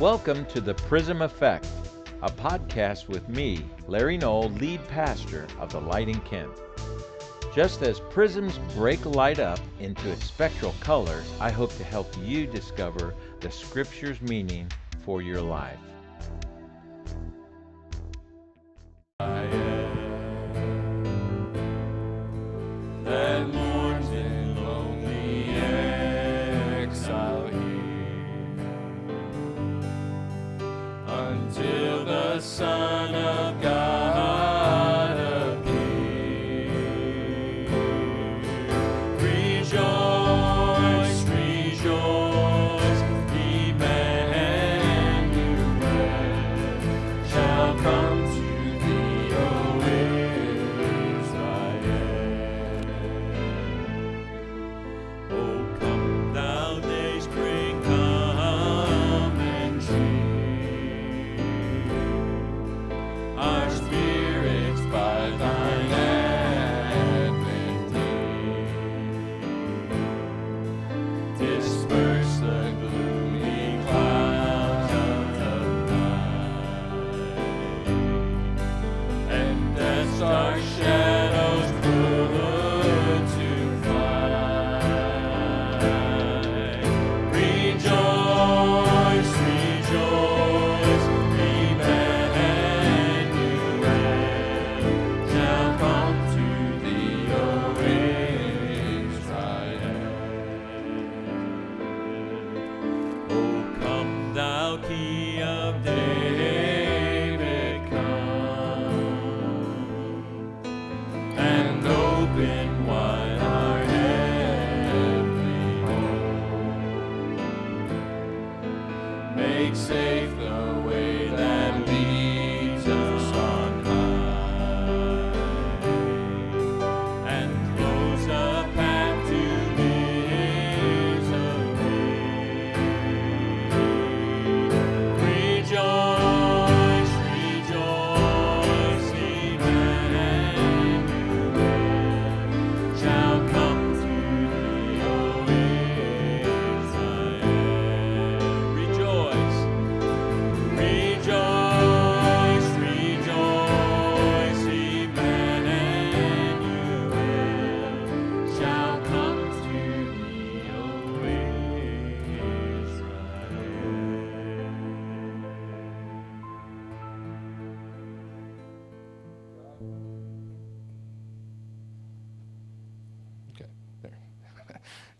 Welcome to the Prism Effect, a podcast with me, Larry Knoll, lead pastor of the Light in Kent. Just as prisms break light up into its spectral colors, I hope to help you discover the Scripture's meaning for your life.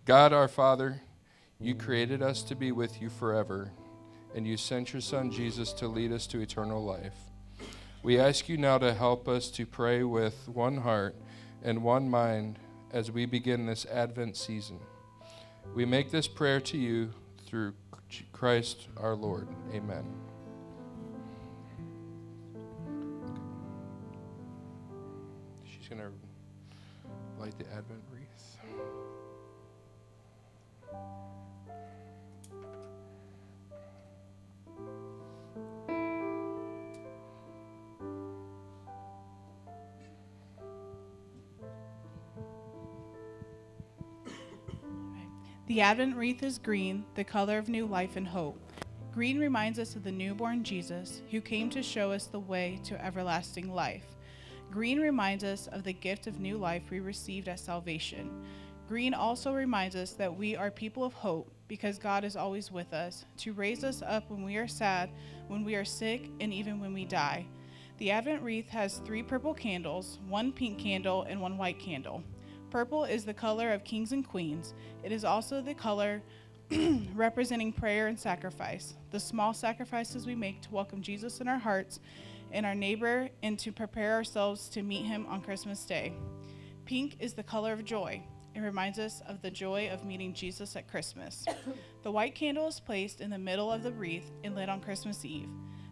God our Father, you mm. created us to be with you forever, and you sent your Son Jesus to lead us to eternal life. We ask you now to help us to pray with one heart and one mind as we begin this Advent season. We make this prayer to you through Christ our Lord. Amen. She's going to light the Advent The Advent wreath is green, the color of new life and hope. Green reminds us of the newborn Jesus who came to show us the way to everlasting life. Green reminds us of the gift of new life we received at salvation. Green also reminds us that we are people of hope because God is always with us to raise us up when we are sad, when we are sick, and even when we die. The Advent wreath has three purple candles, one pink candle, and one white candle. Purple is the color of kings and queens. It is also the color representing prayer and sacrifice, the small sacrifices we make to welcome Jesus in our hearts and our neighbor and to prepare ourselves to meet him on Christmas Day. Pink is the color of joy. It reminds us of the joy of meeting Jesus at Christmas. the white candle is placed in the middle of the wreath and lit on Christmas Eve.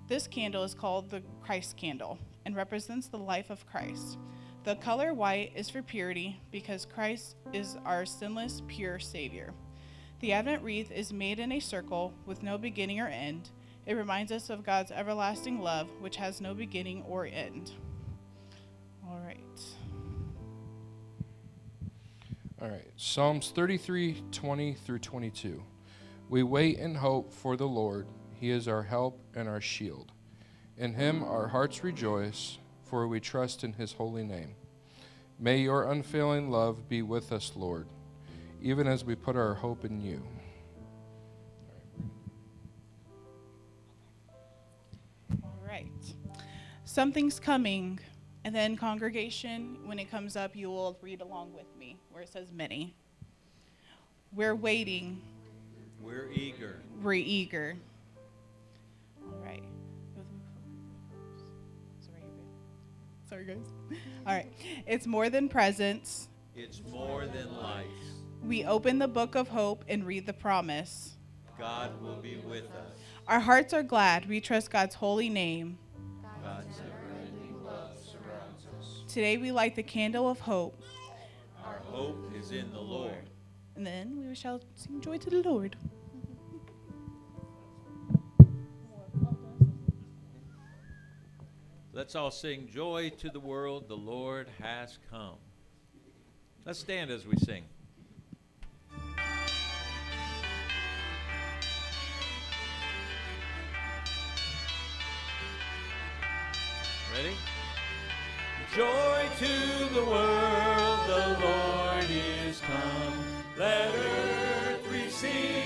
This candle is called the Christ candle and represents the life of Christ. The color white is for purity because Christ is our sinless, pure Savior. The Advent wreath is made in a circle with no beginning or end. It reminds us of God's everlasting love, which has no beginning or end. All right. All right. Psalms 33, 20 through 22. We wait in hope for the Lord. He is our help and our shield. In him our hearts rejoice, for we trust in his holy name. May your unfailing love be with us, Lord, even as we put our hope in you. All right. Something's coming. And then, congregation, when it comes up, you will read along with me where it says many. We're waiting. We're eager. We're eager. Sorry, guys. All right. It's more than presents. It's more than life. We open the book of hope and read the promise. God will be with us. Our hearts are glad. We trust God's holy name. God's never-ending love surrounds us. Today we light the candle of hope. Our hope is in the Lord. And then we shall sing joy to the Lord. Let's all sing joy to the world. The Lord has come. Let's stand as we sing. Ready? Joy to the world, the Lord is come. Let earth receive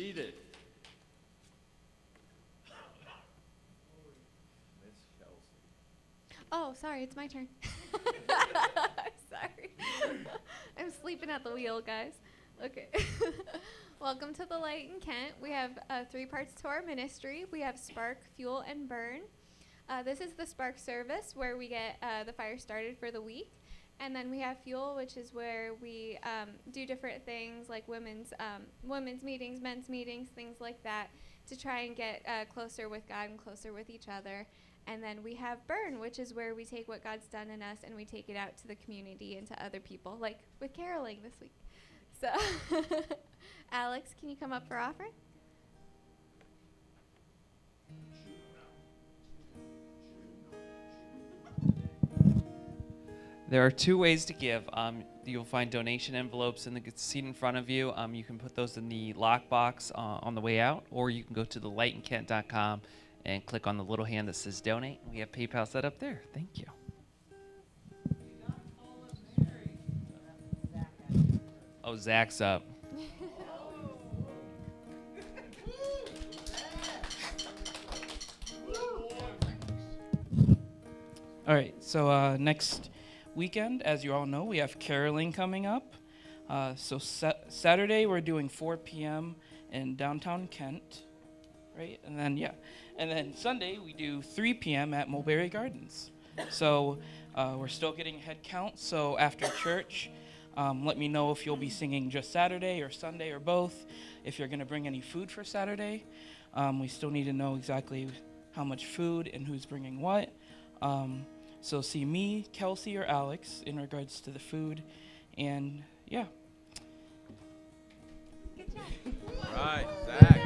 seated. Oh, sorry, it's my turn. sorry. I'm sleeping at the wheel, guys. Okay. Welcome to the Light in Kent. We have uh, three parts to our ministry. We have Spark, Fuel, and Burn. Uh, this is the Spark service where we get uh, the fire started for the week. And then we have Fuel, which is where we um, do different things like women's um, women's meetings, men's meetings, things like that, to try and get uh, closer with God and closer with each other. And then we have Burn, which is where we take what God's done in us and we take it out to the community and to other people, like with caroling this week. So, Alex, can you come up for offering? There are two ways to give. Um, you'll find donation envelopes in the seat in front of you. Um, you can put those in the lockbox uh, on the way out, or you can go to thelightinkent.com and click on the little hand that says donate. We have PayPal set up there. Thank you. Oh, Zach's up. All right, so uh, next weekend, as you all know, we have caroling coming up. Uh, so sa- Saturday we're doing 4 p.m. in downtown Kent, right? And then yeah, and then Sunday we do 3 p.m. at Mulberry Gardens. So uh, we're still getting head count. So after church, um, let me know if you'll be singing just Saturday or Sunday or both. If you're gonna bring any food for Saturday, um, we still need to know exactly how much food and who's bringing what. Um, so see me, Kelsey, or Alex in regards to the food, and yeah. All right, Zach.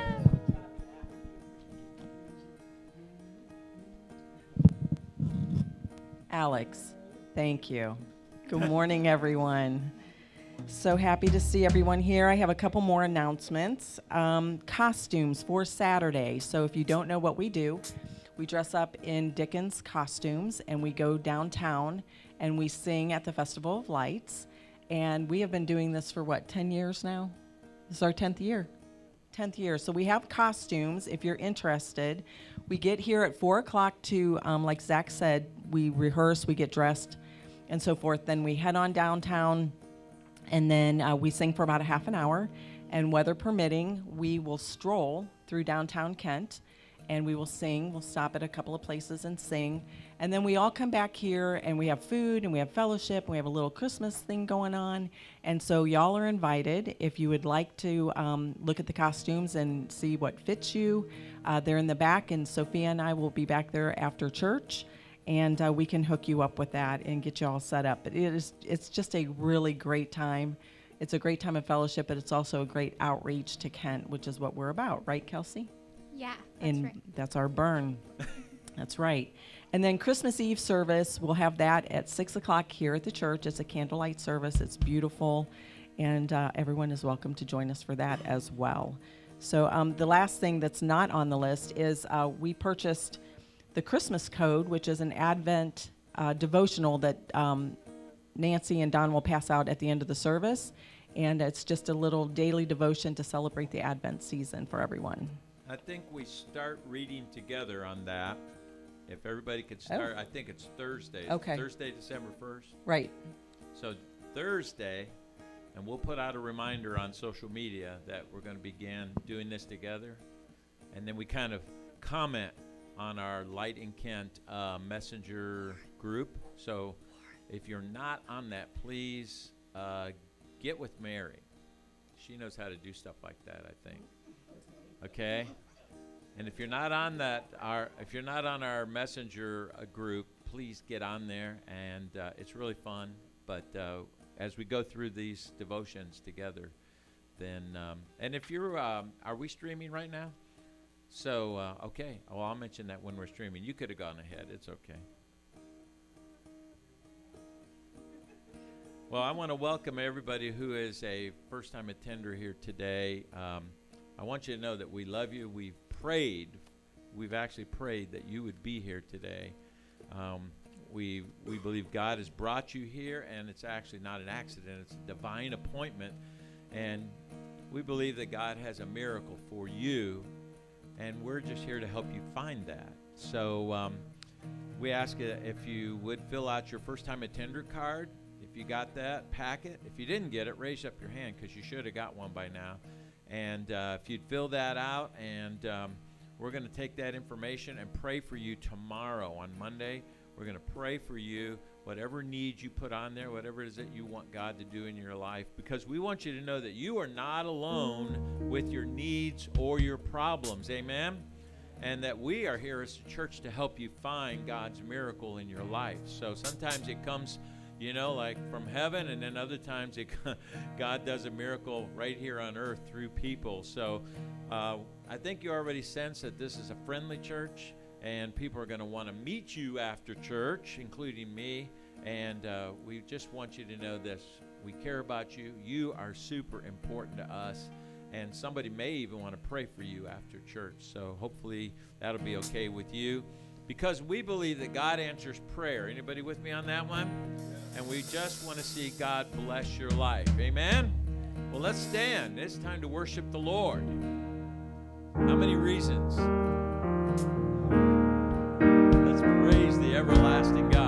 Alex, thank you. Good morning, everyone. So happy to see everyone here. I have a couple more announcements. Um, costumes for Saturday. So if you don't know what we do, we dress up in Dickens costumes and we go downtown and we sing at the Festival of Lights. And we have been doing this for what, 10 years now? This is our 10th year. 10th year. So we have costumes if you're interested. We get here at 4 o'clock to, um, like Zach said, we rehearse, we get dressed, and so forth. Then we head on downtown, and then uh, we sing for about a half an hour. And weather permitting, we will stroll through downtown Kent and we will sing. We'll stop at a couple of places and sing. And then we all come back here and we have food and we have fellowship and we have a little Christmas thing going on. And so y'all are invited. If you would like to um, look at the costumes and see what fits you, uh, they're in the back, and Sophia and I will be back there after church. And uh, we can hook you up with that and get you all set up. But it is, it's just a really great time. It's a great time of fellowship, but it's also a great outreach to Kent, which is what we're about, right, Kelsey? Yeah, that's and right. that's our burn. that's right. And then Christmas Eve service, we'll have that at six o'clock here at the church. It's a candlelight service. It's beautiful, and uh, everyone is welcome to join us for that as well. So um, the last thing that's not on the list is uh, we purchased the Christmas Code, which is an Advent uh, devotional that um, Nancy and Don will pass out at the end of the service. And it's just a little daily devotion to celebrate the Advent season for everyone. I think we start reading together on that. If everybody could start, I think it's Thursday. Oh. Okay. Thursday, December 1st. Right. So Thursday, and we'll put out a reminder on social media that we're going to begin doing this together. And then we kind of comment on our Light in Kent uh, messenger group. So if you're not on that, please uh, get with Mary. She knows how to do stuff like that, I think. Okay? And if you're not on that, our if you're not on our messenger uh, group, please get on there, and uh, it's really fun. But uh, as we go through these devotions together, then um, and if you're, um, are we streaming right now? So uh, okay, well I'll mention that when we're streaming. You could have gone ahead. It's okay. Well, I want to welcome everybody who is a first-time attender here today. Um, I want you to know that we love you. We've prayed. We've actually prayed that you would be here today. Um, we we believe God has brought you here, and it's actually not an accident. It's a divine appointment, and we believe that God has a miracle for you, and we're just here to help you find that. So um, we ask if you would fill out your first-time attender card. If you got that, pack it. If you didn't get it, raise up your hand because you should have got one by now. And uh, if you'd fill that out, and um, we're going to take that information and pray for you tomorrow on Monday. We're going to pray for you, whatever needs you put on there, whatever it is that you want God to do in your life, because we want you to know that you are not alone with your needs or your problems. Amen? And that we are here as a church to help you find God's miracle in your life. So sometimes it comes you know, like from heaven, and then other times it, God does a miracle right here on earth through people. So uh, I think you already sense that this is a friendly church, and people are going to want to meet you after church, including me. And uh, we just want you to know this we care about you. You are super important to us. And somebody may even want to pray for you after church. So hopefully that'll be okay with you because we believe that God answers prayer. Anybody with me on that one? And we just want to see God bless your life. Amen? Well, let's stand. It's time to worship the Lord. How many reasons? Let's praise the everlasting God.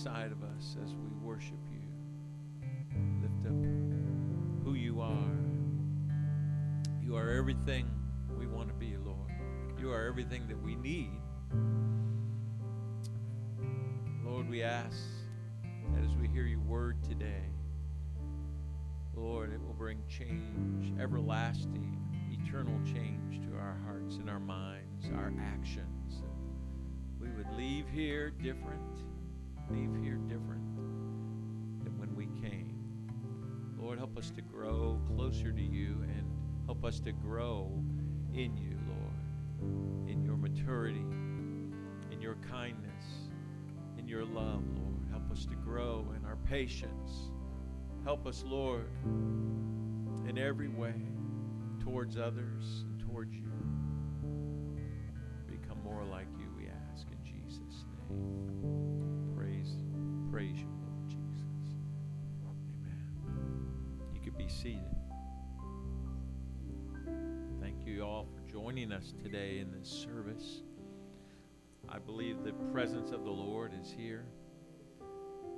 Inside of us as we worship you. Lift up who you are. You are everything we want to be, Lord. You are everything that we need. Lord, we ask that as we hear your word today, Lord, it will bring change, everlasting, eternal change to our hearts and our minds, our actions. We would leave here different, leave here different than when we came. Lord, help us to grow closer to you and help us to grow in you, Lord, in your maturity, in your kindness, in your love, Lord. Help us to grow in our patience. Help us, Lord, in every way towards others and towards you. Become more like you, we ask in Jesus' name. Praise, you, Lord Jesus. Amen. You could be seated. Thank you all for joining us today in this service. I believe the presence of the Lord is here.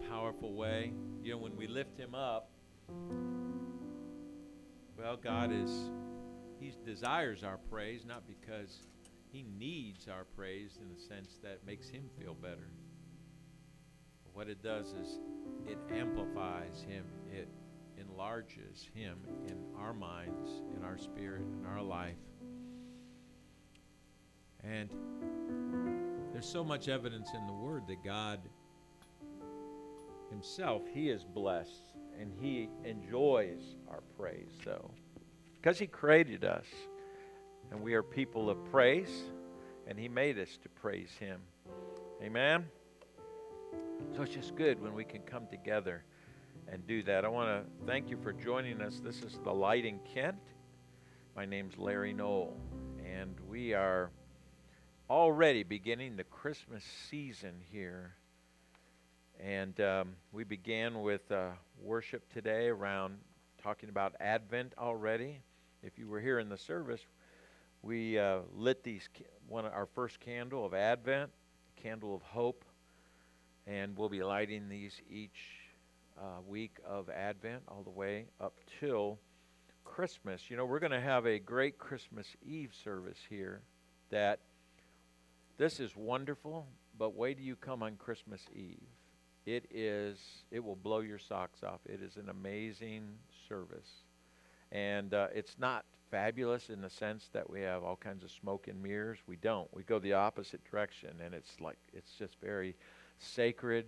Powerful way. You know, when we lift him up, well, God is, He desires our praise, not because He needs our praise in the sense that makes Him feel better. What it does is it amplifies Him, it enlarges Him in our minds, in our spirit, in our life. And there's so much evidence in the Word that God Himself, He is blessed and He enjoys our praise. So, because He created us and we are people of praise, and He made us to praise Him. Amen? So it's just good when we can come together and do that. I want to thank you for joining us. This is The Light in Kent. My name's Larry Noel, and we are already beginning the Christmas season here. And um, we began with uh, worship today around talking about Advent already. If you were here in the service, we uh, lit these one our first candle of Advent, candle of hope, and we'll be lighting these each uh, week of Advent all the way up till Christmas. You know, we're going to have a great Christmas Eve service here. That this is wonderful, but wait till you come on Christmas Eve. It is. It will blow your socks off. It is an amazing service, and uh, it's not fabulous in the sense that we have all kinds of smoke and mirrors. We don't. We go the opposite direction, and it's like it's just very sacred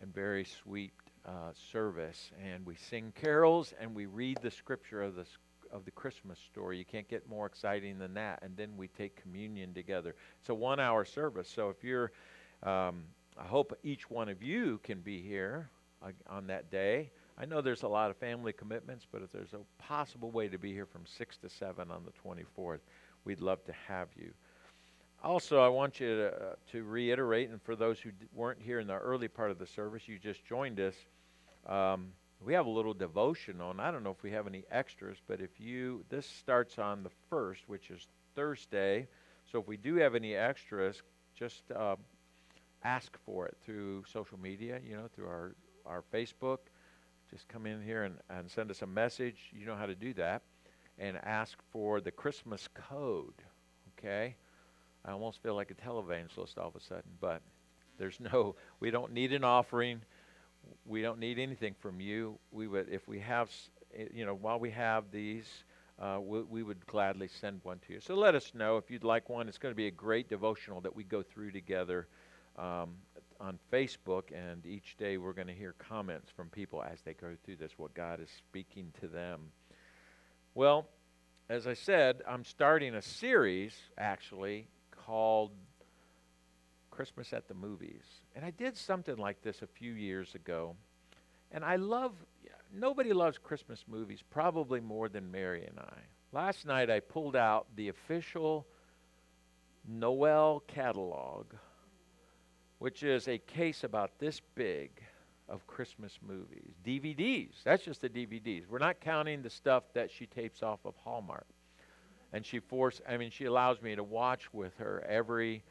and very sweet uh, service. And we sing carols and we read the scripture of the of the Christmas story. You can't get more exciting than that. And then we take communion together. It's a one-hour service. So if you're um, I hope each one of you can be here uh, on that day. I know there's a lot of family commitments, but if there's a possible way to be here from 6 to 7 on the 24th, we'd love to have you. Also, I want you to, uh, to reiterate, and for those who weren't here in the early part of the service, you just joined us. Um, we have a little devotion on. I don't know if we have any extras, but if you, this starts on the 1st, which is Thursday. So if we do have any extras, just uh, ask for it through social media, you know, through our, our Facebook. Just come in here and, and send us a message. You know how to do that. And ask for the Christmas code, okay? I almost feel like a televangelist all of a sudden, but there's no, we don't need an offering. We don't need anything from you. We would, if we have, eh, you know, while we have these uh, we, we would gladly send one to you. So let us know if you'd like one. It's going to be a great devotional that we go through together um, on Facebook, and each day we're going to hear comments from people as they go through this, what God is speaking to them. Well, as I said, I'm starting a series actually called Christmas at the Movies. And I did something like this a few years ago. And I love, nobody loves Christmas movies probably more than Mary and I. Last night I pulled out the official Noel catalog, which is a case about this big of Christmas movies. DVDs. That's just the DVDs. We're not counting the stuff that she tapes off of Hallmark. And she force I mean she allows me to watch with her every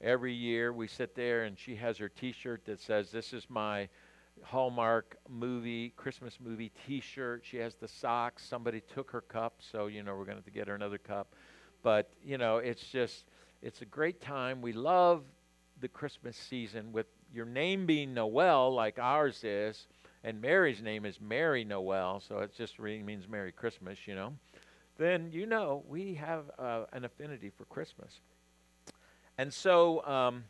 every year. We sit there and she has her t-shirt that says this is my Hallmark movie, Christmas movie T-shirt. She has the socks. Somebody took her cup, so you know we're going to get her another cup. But you know, it's just it's a great time. We love the Christmas season with your name being Noel, like ours is, and Mary's name is Mary Noel, so it just really means Merry Christmas, you know. Then you know we have uh, an affinity for Christmas, and so. Um,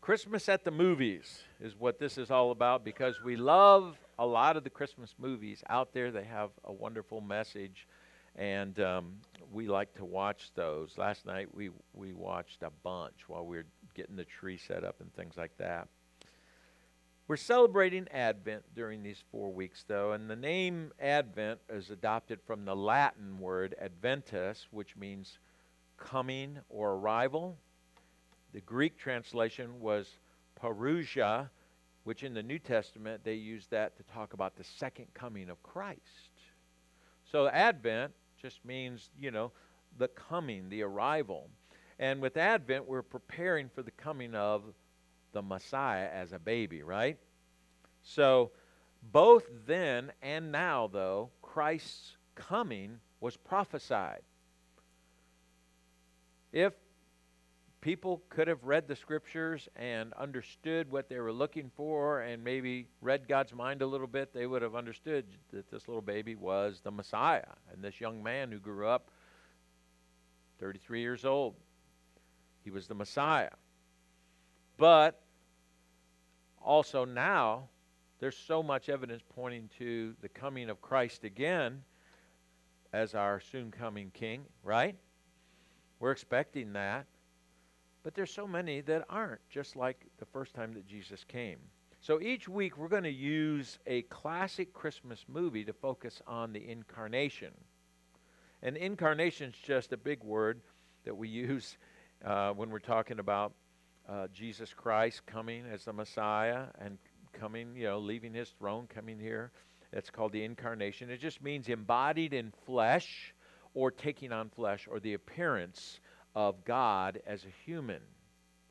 Christmas at the movies is what this is all about because we love a lot of the Christmas movies out there. They have a wonderful message, and um, we like to watch those. Last night we, we watched a bunch while we were getting the tree set up and things like that. We're celebrating Advent during these four weeks, though, and the name Advent is adopted from the Latin word adventus, which means coming or arrival the Greek translation was parousia, which in the New Testament they use that to talk about the second coming of Christ. So Advent just means, you know, the coming, the arrival. And with Advent, we're preparing for the coming of the Messiah as a baby, right? So both then and now, though, Christ's coming was prophesied. If people could have read the scriptures and understood what they were looking for and maybe read God's mind a little bit, they would have understood that this little baby was the Messiah and this young man who grew up 33 years old. He was the Messiah. But also now, there's so much evidence pointing to the coming of Christ again as our soon coming king, right? We're expecting that. But there's so many that aren't, just like the first time that Jesus came. So each week we're going to use a classic Christmas movie to focus on the incarnation. And incarnation is just a big word that we use uh, when we're talking about uh, Jesus Christ coming as the Messiah and coming, you know, leaving his throne, coming here. It's called the incarnation. It just means embodied in flesh or taking on flesh or the appearance of God as a human.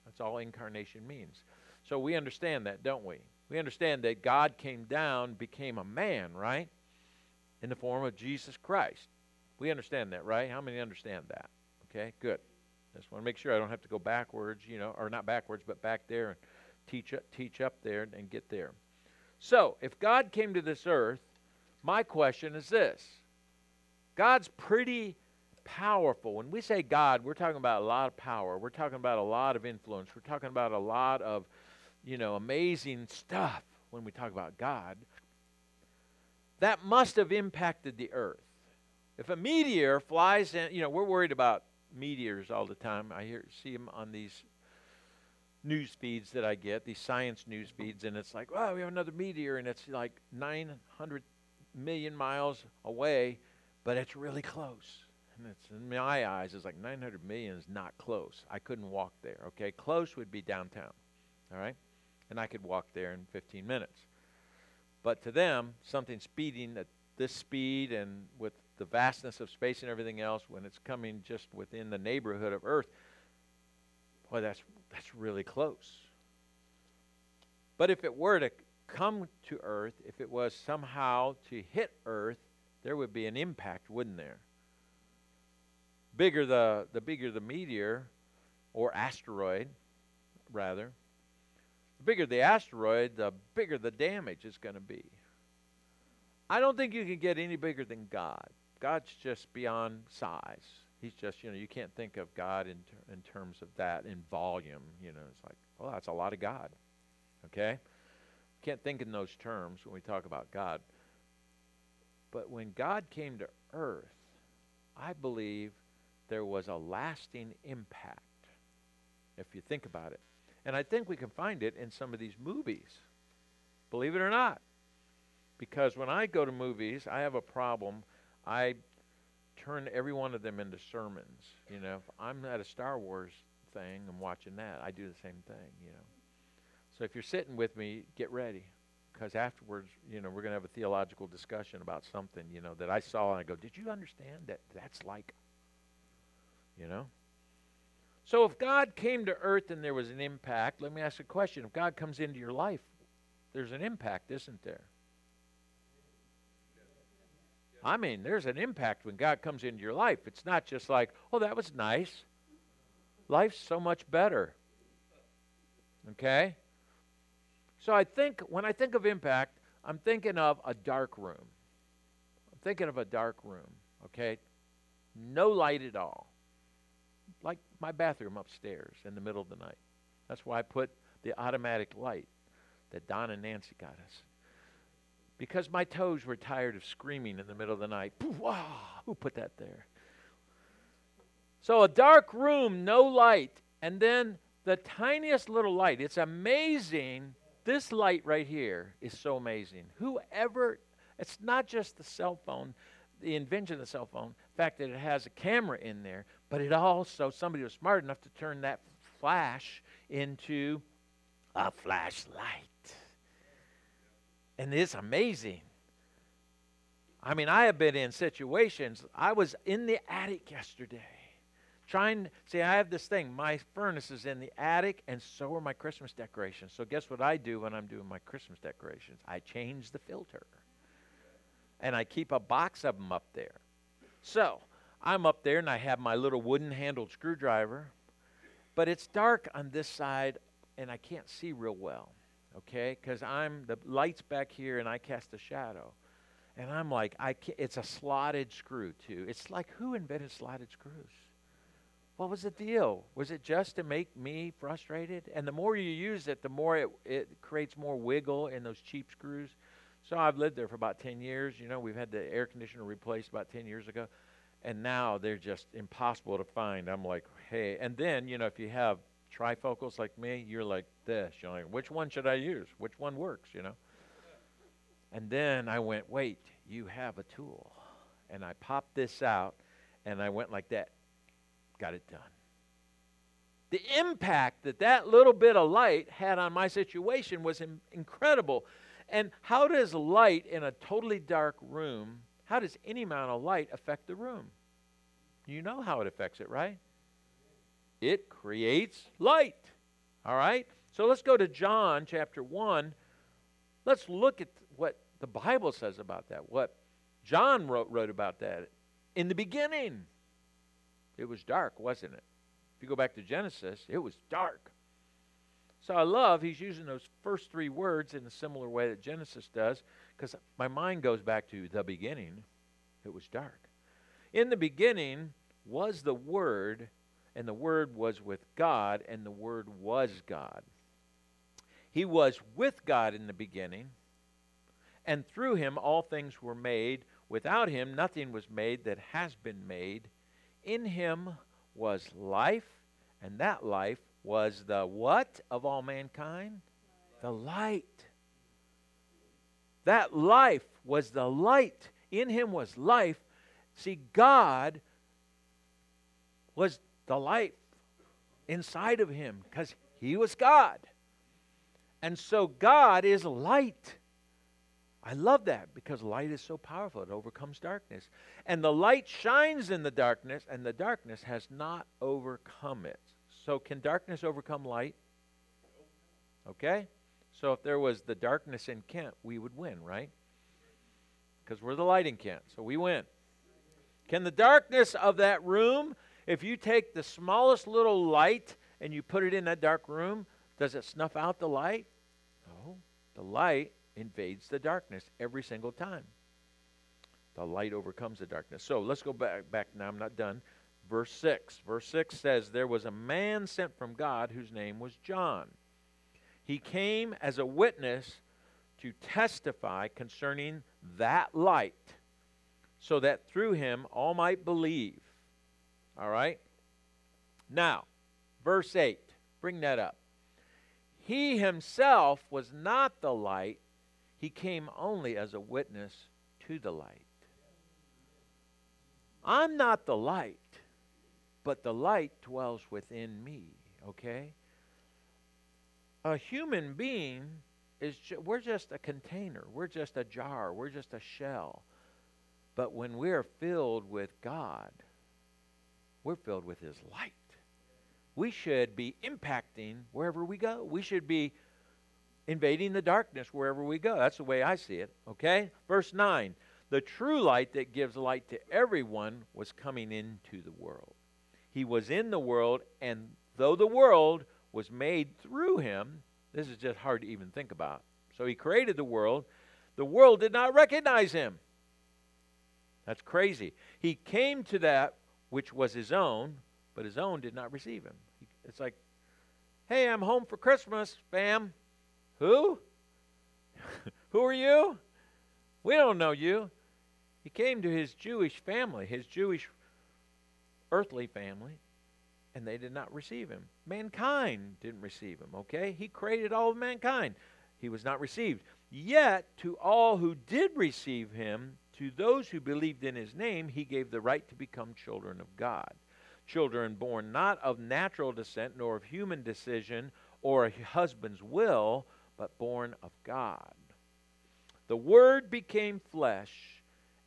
That's all incarnation means. So we understand that, don't we? We understand that God came down, became a man, right? In the form of Jesus Christ. We understand that, right? How many understand that? Okay, good. Just want to make sure I don't have to go backwards, you know, or not backwards, but back there and teach teach up there and get there. So, if God came to this earth, my question is this God's pretty powerful. When we say God, we're talking about a lot of power. We're talking about a lot of influence. We're talking about a lot of, you know, amazing stuff when we talk about God. That must have impacted the earth. If a meteor flies in, you know, we're worried about meteors all the time. I hear see them on these news feeds that I get, these science news feeds, and it's like, oh, we have another meteor, and it's like 900 million miles away, but it's really close. And it's in my eyes, it's like 900 million is not close. I couldn't walk there. Okay, close would be downtown. All right, and I could walk there in 15 minutes. But to them, something speeding at this speed and with the vastness of space and everything else, when it's coming just within the neighborhood of Earth, boy, that's that's really close. But if it were to come to Earth, if it was somehow to hit Earth, there would be an impact, wouldn't there? bigger the, the bigger the meteor or asteroid, rather, the bigger the asteroid, the bigger the damage is going to be. I don't think you can get any bigger than God. God's just beyond size. He's just, you know, you can't think of God in, ter- in terms of that in volume. You know, it's like, well, that's a lot of God. Okay? Can't think in those terms when we talk about God. But when God came to earth, I believe there was a lasting impact, if you think about it. And I think we can find it in some of these movies, believe it or not. Because when I go to movies, I have a problem. I turn every one of them into sermons. You know, if I'm at a Star Wars thing and watching that, I do the same thing, you know. So if you're sitting with me, get ready. Because afterwards, you know, we're going to have a theological discussion about something, you know, that I saw and I go, did you understand that that's like, you know? So if God came to earth and there was an impact, let me ask a question. If God comes into your life, there's an impact, isn't there? I mean, there's an impact when God comes into your life. It's not just like, oh, that was nice. Life's so much better. Okay? So I think, when I think of impact, I'm thinking of a dark room. I'm thinking of a dark room, okay? No light at all. Like my bathroom upstairs in the middle of the night. That's why I put the automatic light that Don and Nancy got us because my toes were tired of screaming in the middle of the night. Who put that there? So a dark room, no light, and then the tiniest little light. It's amazing. This light right here is so amazing. Whoever, it's not just the cell phone, the invention of the cell phone, the fact that it has a camera in there, but it also, somebody was smart enough to turn that flash into a flashlight. And it's amazing. I mean, I have been in situations. I was in the attic yesterday trying to see i have this thing my furnace is in the attic and so are my christmas decorations so guess what i do when i'm doing my christmas decorations i change the filter and i keep a box of them up there so i'm up there and i have my little wooden handled screwdriver but it's dark on this side and i can't see real well okay? Because I'm the light's back here and I cast a shadow, and I'm like, I it's a slotted screw too. It's like who invented slotted screws? What was the deal? Was it just to make me frustrated? And the more you use it, the more it, it creates more wiggle in those cheap screws. So I've lived there for about 10 years. You know, we've had the air conditioner replaced about 10 years ago. And now they're just impossible to find. I'm like, hey. And then, you know, if you have trifocals like me, you're like this. You're like, which one should I use? Which one works, you know? And then I went, wait, you have a tool. And I popped this out and I went like that. Got it done. The impact that that little bit of light had on my situation was in- incredible. And how does light in a totally dark room, how does any amount of light affect the room? You know how it affects it, right? It creates light. All right? So let's go to John chapter 1. Let's look at what the Bible says about that, what John wrote, wrote about that. In the beginning, it was dark, wasn't it? If you go back to Genesis, it was dark. So I love he's using those first three words in a similar way that Genesis does, because my mind goes back to the beginning. It was dark. In the beginning was the Word, and the Word was with God, and the Word was God. He was with God in the beginning, and through him all things were made. Without him nothing was made that has been made. In him was life, and that life was the what of all mankind? The light. That life was the light. In him was life. See, God was the life inside of him because he was God. And so God is light. I love that because light is so powerful. It overcomes darkness. And the light shines in the darkness, and the darkness has not overcome it. So, can darkness overcome light? Okay? So, if there was the darkness in Kent, we would win, right? Because we're the light in Kent, so we win. Can the darkness of that room if you take the smallest little light and you put it in that dark room, does it snuff out the light? No. The light invades the darkness every single time. The light overcomes the darkness. So let's go back back now. I'm not done. Verse 6. Verse 6 says, There was a man sent from God whose name was John. He came as a witness to testify concerning that light, so that through him all might believe. All right? Now, verse 8. Bring that up. He himself was not the light, he came only as a witness to the light. I'm not the light, but the light dwells within me, okay? A human being is ju- we're just a container, we're just a jar, we're just a shell. But when we're filled with God, we're filled with his light. We should be impacting wherever we go. We should be invading the darkness wherever we go. That's the way I see it. Okay? Verse 9 The true light that gives light to everyone was coming into the world. He was in the world, and though the world was made through him, this is just hard to even think about. So he created the world. The world did not recognize him. That's crazy. He came to that which was his own, but his own did not receive him. It's like, hey, I'm home for Christmas, fam. Who? Who are you? We don't know you. He came to his Jewish family, his Jewish earthly family, and they did not receive him. Mankind didn't receive him, okay? He created all of mankind. He was not received. Yet, to all who did receive him, to those who believed in his name, he gave the right to become children of God. Children born not of natural descent, nor of human decision or a husband's will, but born of God. The Word became flesh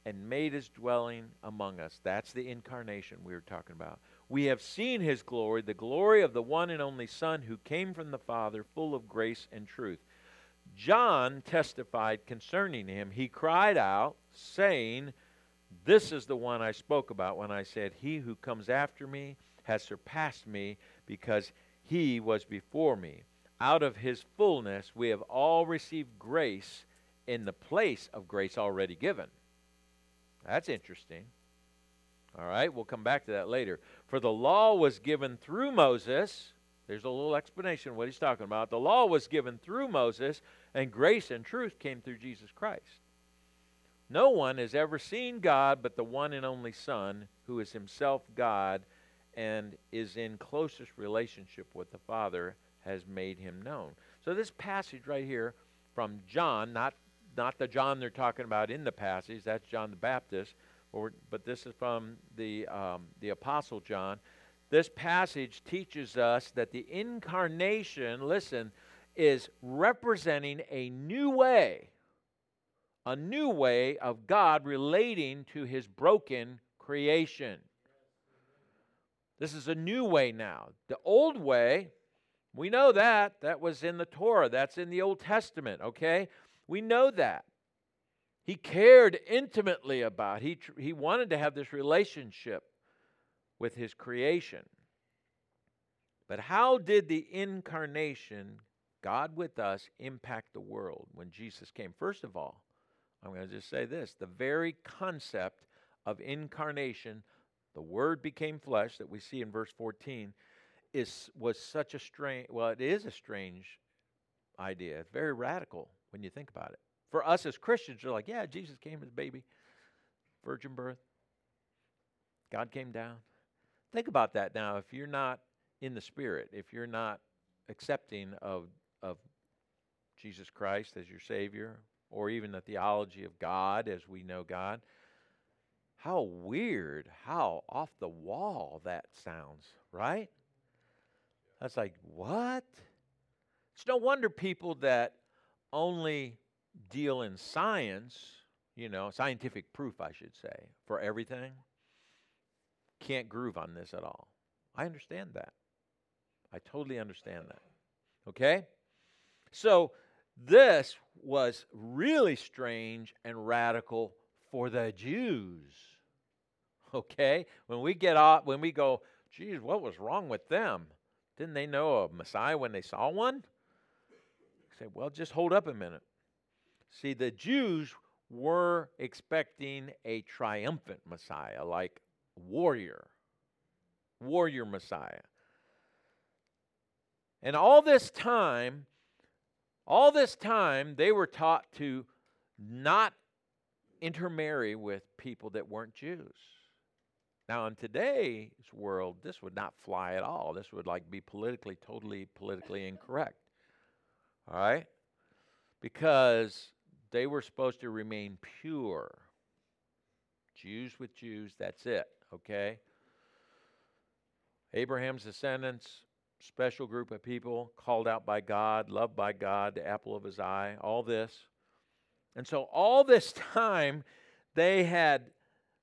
and made his dwelling among us. That's the incarnation we were talking about. We have seen his glory, the glory of the one and only Son who came from the Father, full of grace and truth. John testified concerning him. He cried out, saying, This is the one I spoke about when I said, He who comes after me has surpassed me because he was before me. Out of his fullness we have all received grace in the place of grace already given. That's interesting. All right, we'll come back to that later. For the law was given through Moses. There's a little explanation of what he's talking about. The law was given through Moses, and grace and truth came through Jesus Christ. No one has ever seen God but the one and only Son, who is himself God and is in closest relationship with the Father, has made him known. So this passage right here from John, not not the John they're talking about in the passage, that's John the Baptist, or, but this is from the um, the Apostle John. This passage teaches us that the incarnation, listen, is representing a new way, a new way of God relating to his broken creation. This is a new way now. The old way, we know that. That was in the Torah, that's in the Old Testament, okay? We know that. He cared intimately about. He he wanted to have this relationship with his creation. But how did the incarnation, God with us, impact the world when Jesus came? First of all, I'm going to just say this the very concept of incarnation, the Word became flesh that we see in verse 14, is, was such a strange, well, it is a strange idea. It's very radical when you think about it. For us as Christians, you're like, yeah, Jesus came as a baby, virgin birth. God came down. Think about that now. If you're not in the Spirit, if you're not accepting of, of Jesus Christ as your Savior, or even the theology of God as we know God, how weird, how off the wall that sounds, right? That's like, what? It's no wonder people that only deal in science, you know, scientific proof, I should say, for everything, can't groove on this at all. I understand that. I totally understand that. Okay? So, this was really strange and radical for the Jews. Okay? When we get off, when we go, geez, what was wrong with them? Didn't they know a Messiah when they saw one? Say, well, just hold up a minute. See, the Jews were expecting a triumphant Messiah, like warrior, warrior Messiah. And all this time, all this time, they were taught to not intermarry with people that weren't Jews. Now, in today's world, this would not fly at all. This would like be politically, totally politically incorrect. All right? Because they were supposed to remain pure. Jews with Jews, that's it, okay? Abraham's descendants, special group of people, called out by God, loved by God, the apple of his eye, all this. And so, all this time, they had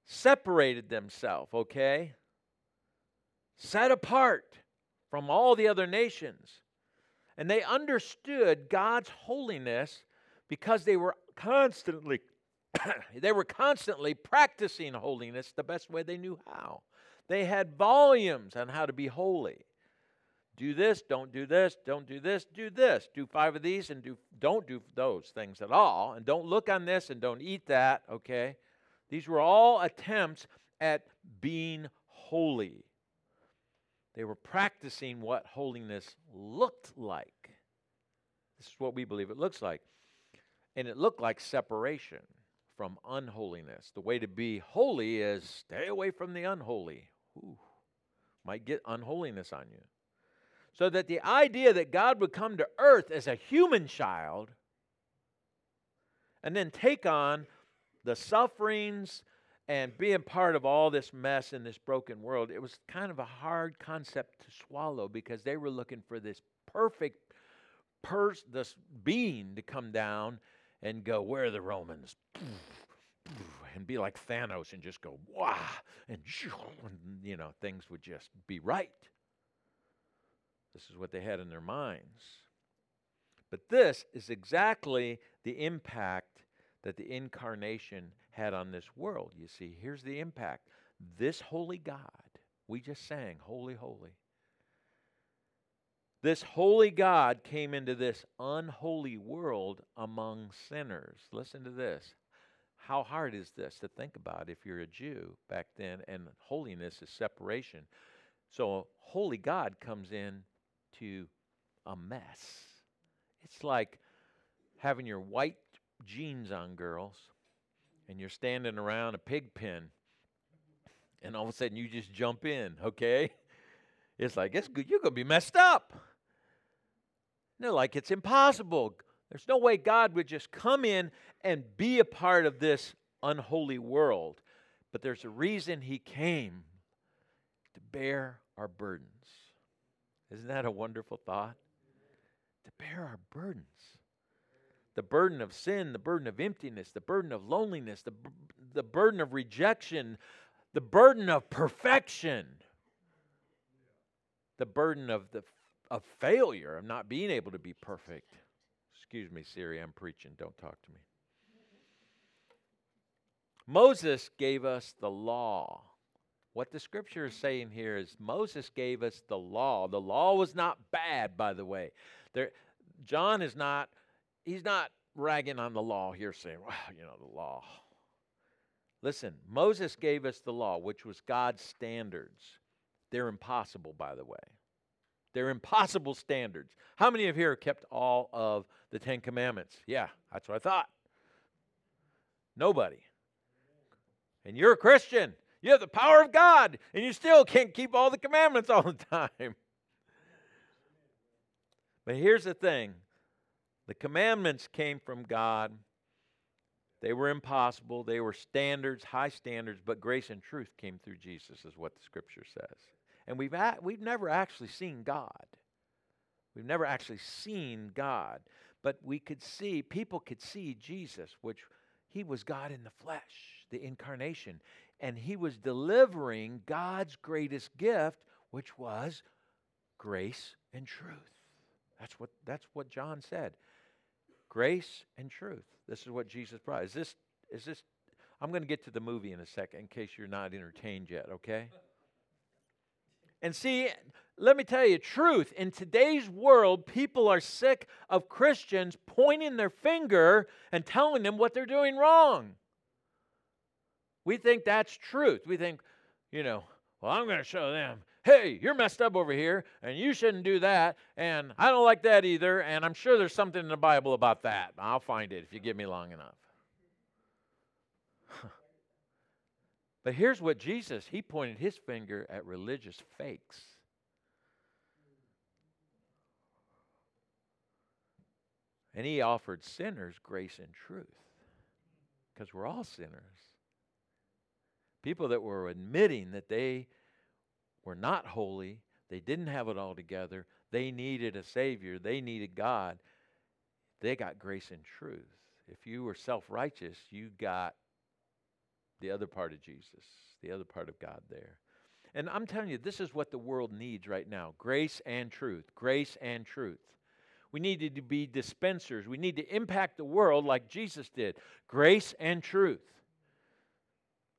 separated themselves, okay? Set apart from all the other nations. And they understood God's holiness because they were constantly they were constantly practicing holiness the best way they knew how. They had volumes on how to be holy. Do this, don't do this, don't do this, do this. Do five of these and do don't do those things at all. And don't look on this and don't eat that, okay? These were all attempts at being holy. They were practicing what holiness looked like. This is what we believe it looks like. And it looked like separation from unholiness. The way to be holy is stay away from the unholy. Ooh, might get unholiness on you. So that the idea that God would come to earth as a human child and then take on the sufferings and being part of all this mess in this broken world, it was kind of a hard concept to swallow because they were looking for this perfect person, this being to come down and go, Where are the Romans? And be like Thanos and just go, Wah! And, you know, things would just be right. This is what they had in their minds. But this is exactly the impact that the incarnation had on this world. You see, here's the impact. This holy God, we just sang, Holy, Holy. This holy God came into this unholy world among sinners. Listen to this. How hard is this to think about if you're a Jew back then and holiness is separation? So, holy God comes in to a mess. It's like having your white jeans on, girls, and you're standing around a pig pen, and all of a sudden you just jump in, okay? It's like, it's good. you're going to be messed up. they're like, it's impossible. There's no way God would just come in and be a part of this unholy world. But there's a reason He came to bear our burdens. Isn't that a wonderful thought? To bear our burdens the burden of sin, the burden of emptiness, the burden of loneliness, the, the burden of rejection, the burden of perfection, the burden of, the, of failure, of not being able to be perfect. Excuse me, Siri, I'm preaching. Don't talk to me. Moses gave us the law. What the scripture is saying here is Moses gave us the law. The law was not bad, by the way. There, John is not he's not ragging on the law here saying, well, you know, the law. Listen, Moses gave us the law, which was God's standards. They're impossible, by the way. They're impossible standards. How many of here kept all of the Ten Commandments? Yeah, that's what I thought. Nobody. And you're a Christian. You have the power of God, and you still can't keep all the commandments all the time. But here's the thing the commandments came from God. They were impossible. They were standards, high standards, but grace and truth came through Jesus, is what the scripture says. And we've, a- we've never actually seen God. We've never actually seen God. But we could see, people could see Jesus, which he was God in the flesh, the incarnation. And he was delivering God's greatest gift, which was grace and truth. That's what, that's what John said. Grace and truth. This is what Jesus brought. Is this, is this, I'm going to get to the movie in a second in case you're not entertained yet, okay? And see, let me tell you truth. In today's world, people are sick of Christians pointing their finger and telling them what they're doing wrong. We think that's truth. We think, you know, well, I'm going to show them, hey, you're messed up over here, and you shouldn't do that, and I don't like that either, and I'm sure there's something in the Bible about that. I'll find it if you give me long enough. but here's what Jesus, he pointed his finger at religious fakes. And he offered sinners grace and truth because we're all sinners. People that were admitting that they were not holy, they didn't have it all together, they needed a Savior, they needed God. They got grace and truth. If you were self righteous, you got the other part of Jesus, the other part of God there. And I'm telling you, this is what the world needs right now grace and truth. Grace and truth. We need to be dispensers. We need to impact the world like Jesus did. Grace and truth.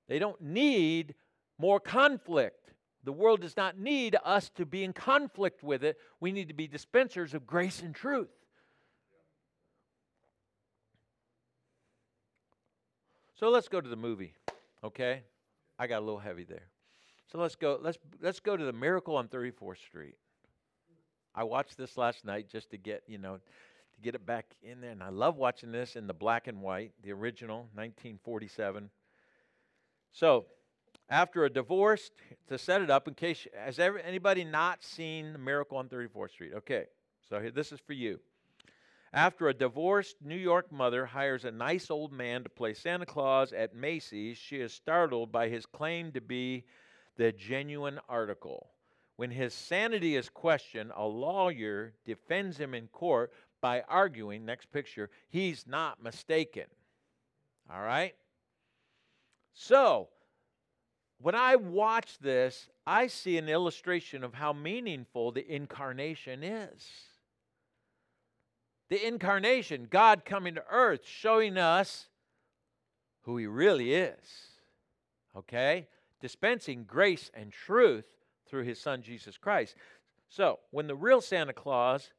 They don't need more conflict. The world does not need us to be in conflict with it. We need to be dispensers of grace and truth. So let's go to the movie, okay? I got a little heavy there. So let's go let's let's go to the Miracle on 34th Street. I watched this last night just to get, you know, to get it back in there and I love watching this in the black and white, the original 1947. So, after a divorce, to set it up, in case has ever, anybody not seen the Miracle on 34th Street? Okay, so here, this is for you. After a divorced New York mother hires a nice old man to play Santa Claus at Macy's, she is startled by his claim to be the genuine article. When his sanity is questioned, a lawyer defends him in court by arguing, next picture, he's not mistaken. All right? So, when I watch this, I see an illustration of how meaningful the incarnation is. The incarnation, God coming to earth, showing us who He really is. Okay? Dispensing grace and truth through His Son, Jesus Christ. So, when the real Santa Claus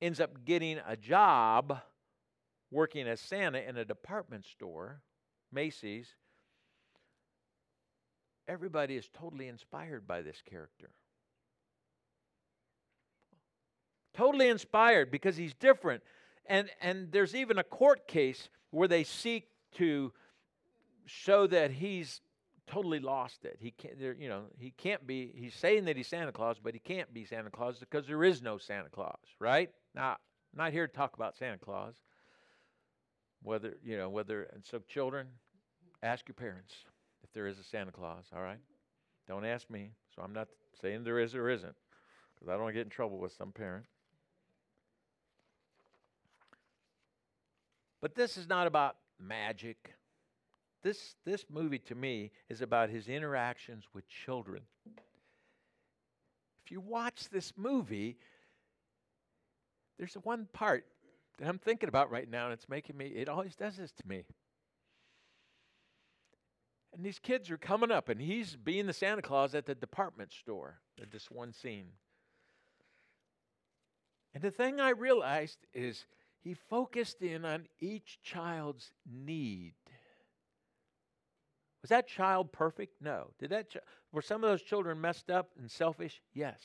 ends up getting a job working as Santa in a department store, Macy's, everybody is totally inspired by this character. Totally inspired because he's different. And, and there's even a court case where they seek to show that he's totally lost it. He can't, you know, he can't be. He's saying that he's Santa Claus, but he can't be Santa Claus because there is no Santa Claus, right? Now, I'm not here to talk about Santa Claus. Whether you know whether, and so children, ask your parents if there is a Santa Claus. All right, don't ask me. So I'm not saying there is or isn't, because I don't want to get in trouble with some parent. But this is not about magic. This, this movie to me is about his interactions with children. If you watch this movie, there's one part that I'm thinking about right now, and it's making me, it always does this to me. And these kids are coming up, and he's being the Santa Claus at the department store at this one scene. And the thing I realized is he focused in on each child's need. Was that child perfect? No. Did that ch- were some of those children messed up and selfish? Yes.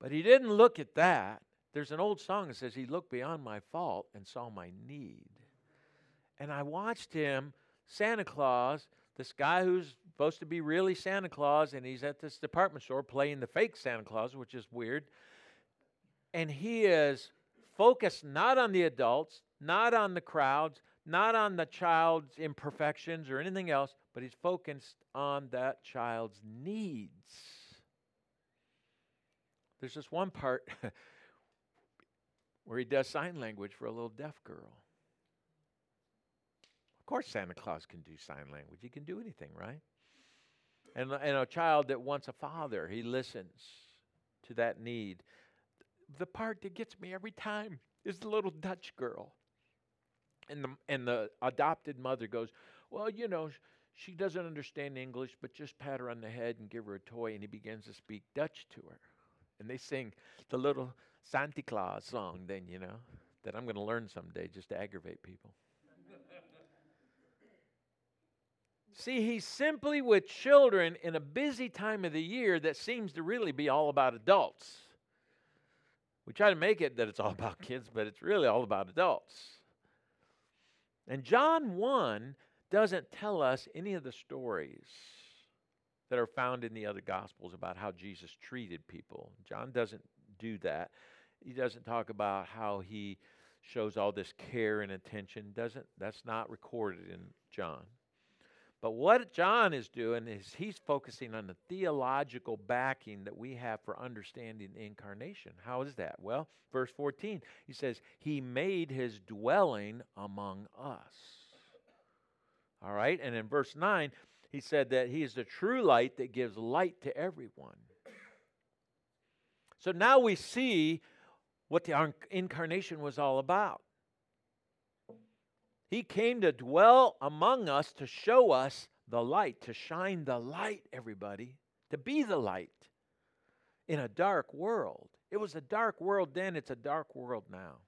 But he didn't look at that. There's an old song that says he looked beyond my fault and saw my need. And I watched him, Santa Claus, this guy who's supposed to be really Santa Claus, and he's at this department store playing the fake Santa Claus, which is weird. And he is focused not on the adults, not on the crowds, not on the child's imperfections or anything else, but he's focused on that child's needs. There's this one part where he does sign language for a little deaf girl. Of course, Santa Claus can do sign language. He can do anything, right? And, and a child that wants a father, he listens to that need. The part that gets me every time is the little Dutch girl. And the, and the adopted mother goes, Well, you know, she doesn't understand English, but just pat her on the head and give her a toy, and he begins to speak Dutch to her. And they sing the little Santa Claus song, then, you know, that I'm going to learn someday just to aggravate people. See, he's simply with children in a busy time of the year that seems to really be all about adults. We try to make it that it's all about kids, but it's really all about adults. And John 1 doesn't tell us any of the stories that are found in the other gospels about how Jesus treated people. John doesn't do that. He doesn't talk about how he shows all this care and attention. Doesn't that's not recorded in John. But what John is doing is he's focusing on the theological backing that we have for understanding the incarnation. How is that? Well, verse 14, he says, He made his dwelling among us. All right, and in verse 9, he said that he is the true light that gives light to everyone. So now we see what the incarnation was all about. He came to dwell among us to show us the light, to shine the light, everybody, to be the light in a dark world. It was a dark world then, it's a dark world now.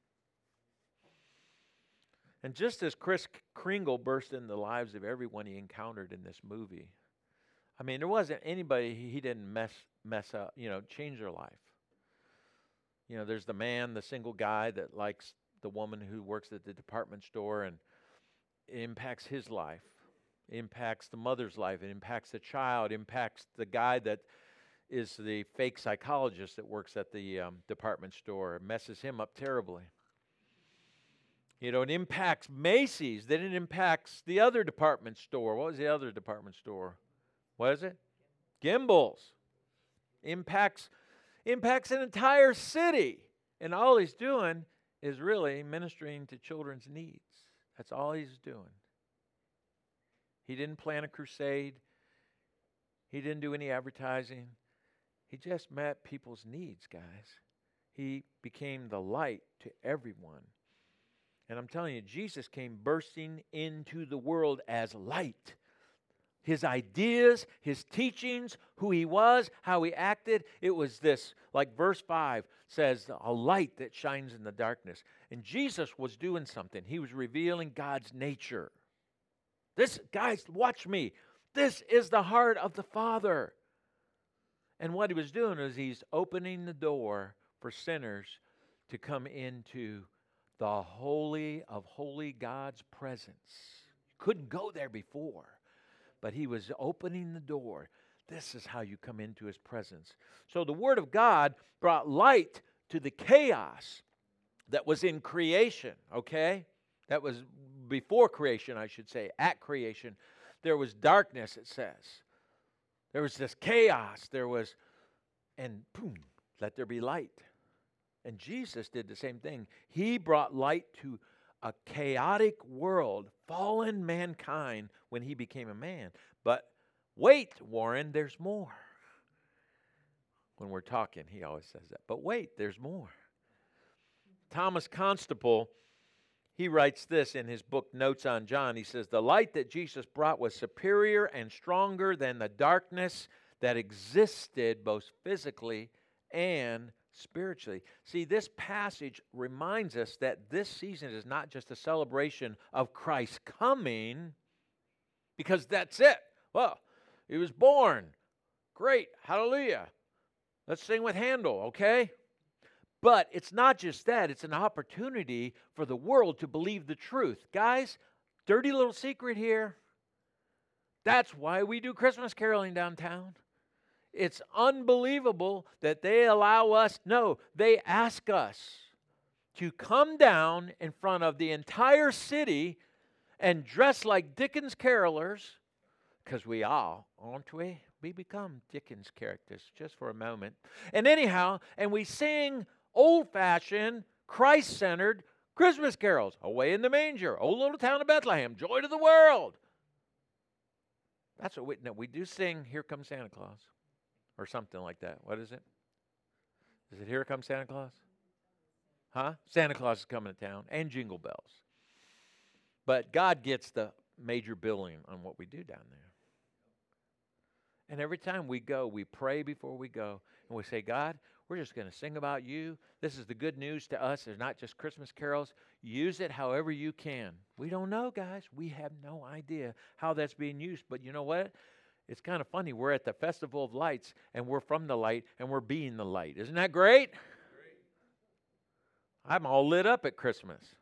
And just as Kris Kringle burst into the lives of everyone he encountered in this movie, I mean, there wasn't anybody he didn't mess mess up, you know, change their life. You know, there's the man, the single guy that likes the woman who works at the department store and impacts his life. Impacts the mother's life. It impacts the child. Impacts the guy that is the fake psychologist that works at the um, department store. It messes him up terribly. You know, it impacts Macy's. Then it impacts the other department store. What was the other department store? What is it? Gimbels. Impacts impacts an entire city. And all he's doing is really ministering to children's needs. That's all he's doing. He didn't plan a crusade, he didn't do any advertising. He just met people's needs, guys. He became the light to everyone. And I'm telling you, Jesus came bursting into the world as light his ideas, his teachings, who he was, how he acted. It was this, like verse 5 says, a light that shines in the darkness. And Jesus was doing something, he was revealing God's nature. This, guys, watch me. This is the heart of the Father. And what he was doing is he's opening the door for sinners to come into the holy of holy God's presence. You couldn't go there before but he was opening the door. This is how you come into his presence. So the Word of God brought light to the chaos that was in creation, okay? That was before creation, I should say. At creation, there was darkness, it says. There was this chaos. There was, and boom, let there be light. And Jesus did the same thing. He brought light to a chaotic world, fallen mankind when he became a man. But wait, Warren, there's more. When we're talking, he always says that. But wait, there's more. Thomas Constable, he writes this in his book Notes on John. He says, The light that Jesus brought was superior and stronger than the darkness that existed both physically and spiritually. See, this passage reminds us that this season is not just a celebration of Christ coming, because that's it. Well, he was born. Great. Hallelujah. Let's sing with Handel, okay? But it's not just that, it's an opportunity for the world to believe the truth. Guys, dirty little secret here. That's why we do Christmas caroling downtown. It's unbelievable that they allow us, no, they ask us to come down in front of the entire city and dress like Dickens carolers, because we all, aren't we? We become Dickens characters just for a moment. And anyhow, and we sing old fashioned, Christ centered Christmas carols. Away in the manger, old little town of Bethlehem, joy to the world. That's what we, no, we do sing, Here Comes Santa Claus or something like that. What is it? Is it Here Comes Santa Claus? Huh? Santa Claus is coming to town and jingle bells. But God gets the major billing on what we do down there. And every time we go, we pray before we go, and we say, God, we're just going to sing about you. This is the good news to us. There's not just Christmas carols. Use it however you can. We don't know, guys. We have no idea how that's being used. But you know what? It's kind of funny. We're at the Festival of Lights, and we're from the light, and we're being the light. Isn't that great? I'm all lit up at Christmas.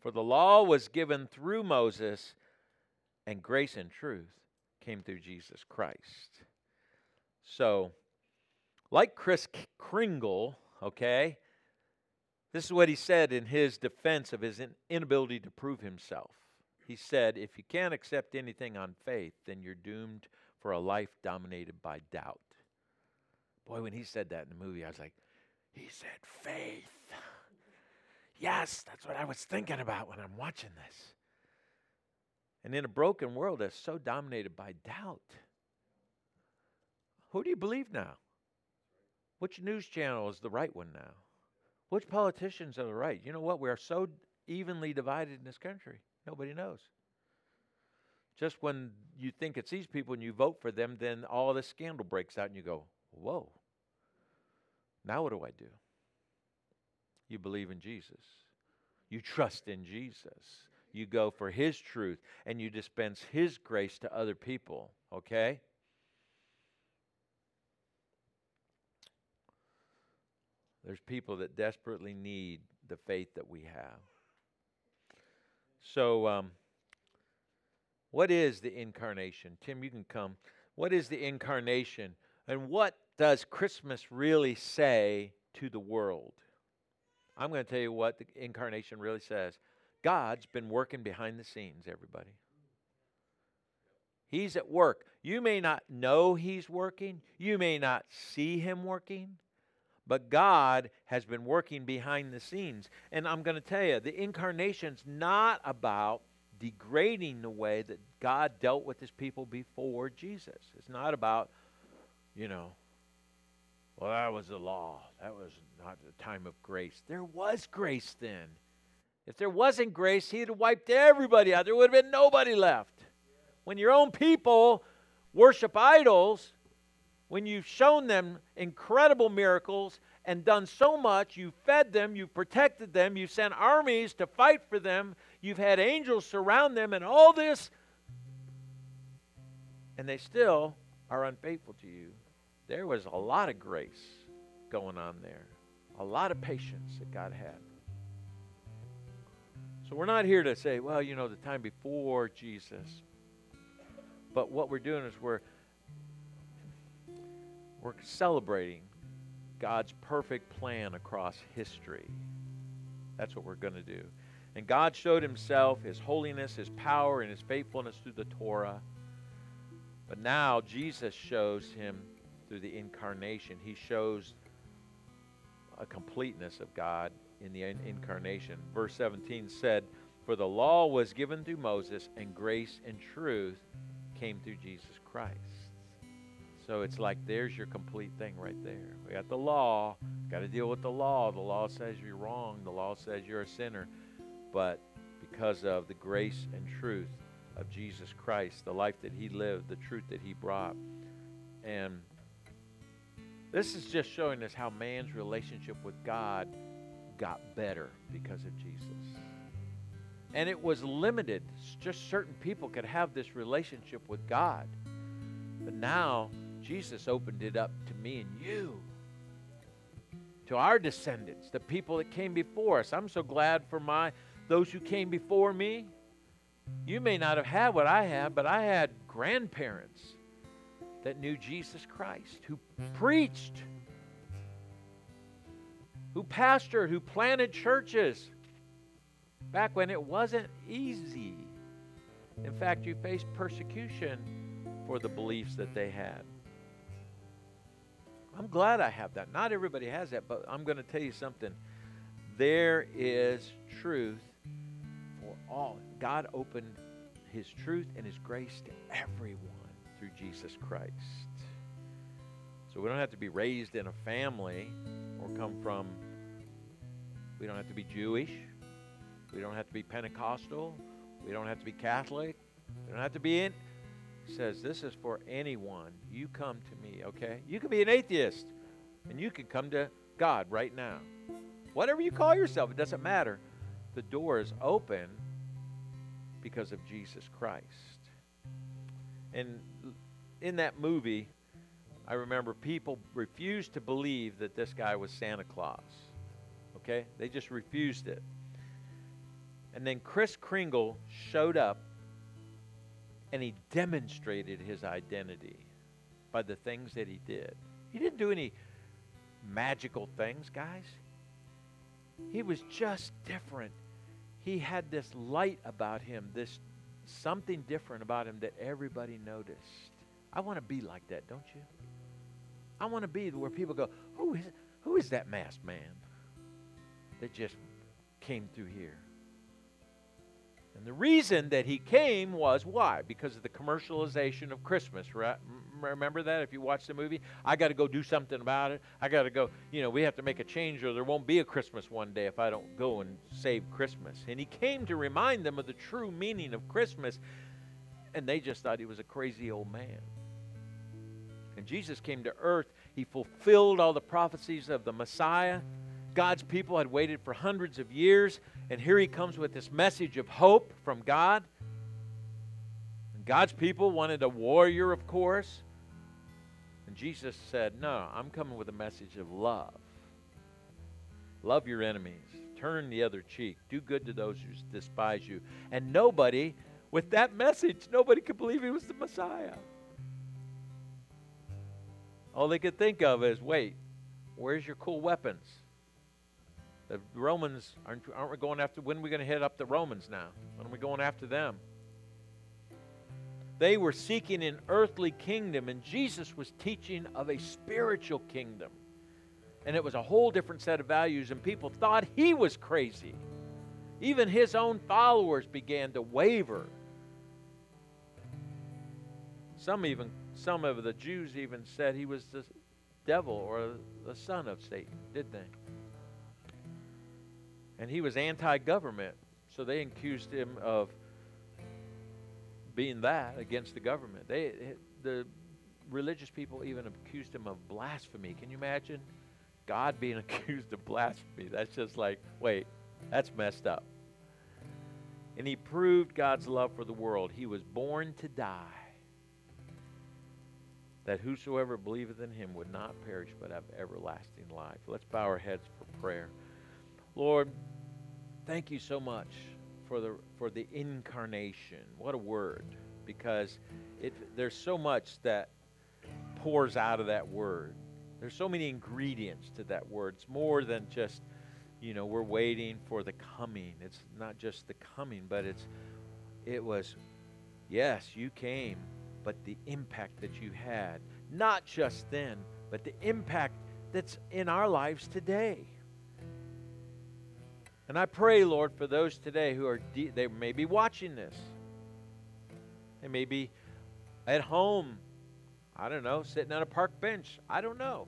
For the law was given through Moses, and grace and truth came through Jesus Christ. So, like Kris Kringle, okay, this is what he said in his defense of his inability to prove himself. He said, If you can't accept anything on faith, then you're doomed for a life dominated by doubt. Boy, when he said that in the movie, I was like, He said faith. Yes, that's what I was thinking about when I'm watching this. And in a broken world that's so dominated by doubt, who do you believe now? Which news channel is the right one now? Which politicians are the right? You know what? We are so evenly divided in this country. Nobody knows. Just when you think it's these people and you vote for them, then all this scandal breaks out and you go, whoa. Now what do I do? You believe in Jesus. You trust in Jesus. You go for His truth and you dispense His grace to other people, okay? There's people that desperately need the faith that we have. So, um, what is the incarnation? Tim, you can come. What is the incarnation? And what does Christmas really say to the world? I'm going to tell you what the incarnation really says. God's been working behind the scenes, everybody. He's at work. You may not know He's working, you may not see Him working, but God has been working behind the scenes. And I'm going to tell you, the incarnation's not about degrading the way that God dealt with His people before Jesus. It's not about, you know, well, that was the law. That was not the time of grace. There was grace then. If there wasn't grace, he'd have wiped everybody out. There would have been nobody left. When your own people worship idols, when you've shown them incredible miracles and done so much, you've fed them, you've protected them, you've sent armies to fight for them, you've had angels surround them, and all this, and they still are unfaithful to you, there was a lot of grace going on there, a lot of patience that God had. So we're not here to say, well, you know, the time before Jesus. But what we're doing is we're we're celebrating God's perfect plan across history. That's what we're going to do. And God showed himself, his holiness, his power, and his faithfulness through the Torah. But now Jesus shows him through the incarnation. He shows a completeness of God in the incarnation. Verse 17 said, For the law was given through Moses, and grace and truth came through Jesus Christ. So it's like there's your complete thing right there. We got the law, got to deal with the law. The law says you're wrong, the law says you're a sinner. But because of the grace and truth of Jesus Christ, the life that he lived, the truth that he brought, and this is just showing us how man's relationship with God got better because of Jesus. And it was limited. Just certain people could have this relationship with God. But now, Jesus opened it up to me and you, to our descendants, the people that came before us. I'm so glad for my those who came before me. You may not have had what I had, but I had grandparents that knew Jesus Christ, who preached, who pastored, who planted churches back when it wasn't easy. In fact, you faced persecution for the beliefs that they had. I'm glad I have that. Not everybody has that, but I'm going to tell you something. There is truth for all. God opened His truth and His grace to everyone through Jesus Christ. So we don't have to be raised in a family or come from, we don't have to be Jewish. We don't have to be Pentecostal. We don't have to be Catholic. We don't have to be in. Says, This is for anyone. You come to me, okay? You can be an atheist, and you can come to God right now. Whatever you call yourself, it doesn't matter. The door is open because of Jesus Christ. And in that movie, I remember people refused to believe that this guy was Santa Claus. Okay? They just refused it. And then Kris Kringle showed up and he demonstrated his identity by the things that he did. He didn't do any magical things, guys. He was just different. He had this light about him, this something different about him that everybody noticed. I want to be like that, don't you? I want to be where people go, who is, who is that masked man that just came through here? And the reason that he came was why? Because of the commercialization of Christmas, right? Remember that if you watch the movie? I got to go do something about it. I got to go, you know, we have to make a change or there won't be a Christmas one day if I don't go and save Christmas. And he came to remind them of the true meaning of Christmas, and they just thought he was a crazy old man. And Jesus came to earth. He fulfilled all the prophecies of the Messiah. God's people had waited for hundreds of years, and here he comes with this message of hope from God. And God's people wanted a warrior, of course. And Jesus said, No, I'm coming with a message of love. Love your enemies. Turn the other cheek. Do good to those who despise you. And nobody, with that message, nobody could believe he was the Messiah. All they could think of is, wait, where's your cool weapons? The Romans, aren't, aren't we going after, when are we going to hit up the Romans now? When are we going after them? They were seeking an earthly kingdom, and Jesus was teaching of a spiritual kingdom. And it was a whole different set of values, and people thought he was crazy. Even his own followers began to waver. Some even some of the Jews even said he was the devil or the son of Satan, did they? And he was anti government, so they accused him of being that against the government. They, the religious people even accused him of blasphemy. Can you imagine God being accused of blasphemy? That's just like, wait, that's messed up. And he proved God's love for the world. He was born to die that whosoever believeth in him would not perish but have everlasting life. Let's bow our heads for prayer. Lord, thank you so much for the for the incarnation. What a word because it there's so much that pours out of that word. There's so many ingredients to that word. It's more than just you know, we're waiting for the coming. It's not just the coming, but it's it was yes, you came but the impact that you had, not just then, but the impact that's in our lives today. And I pray, Lord, for those today who are, de- they may be watching this. They may be at home, I don't know, sitting on a park bench. I don't know.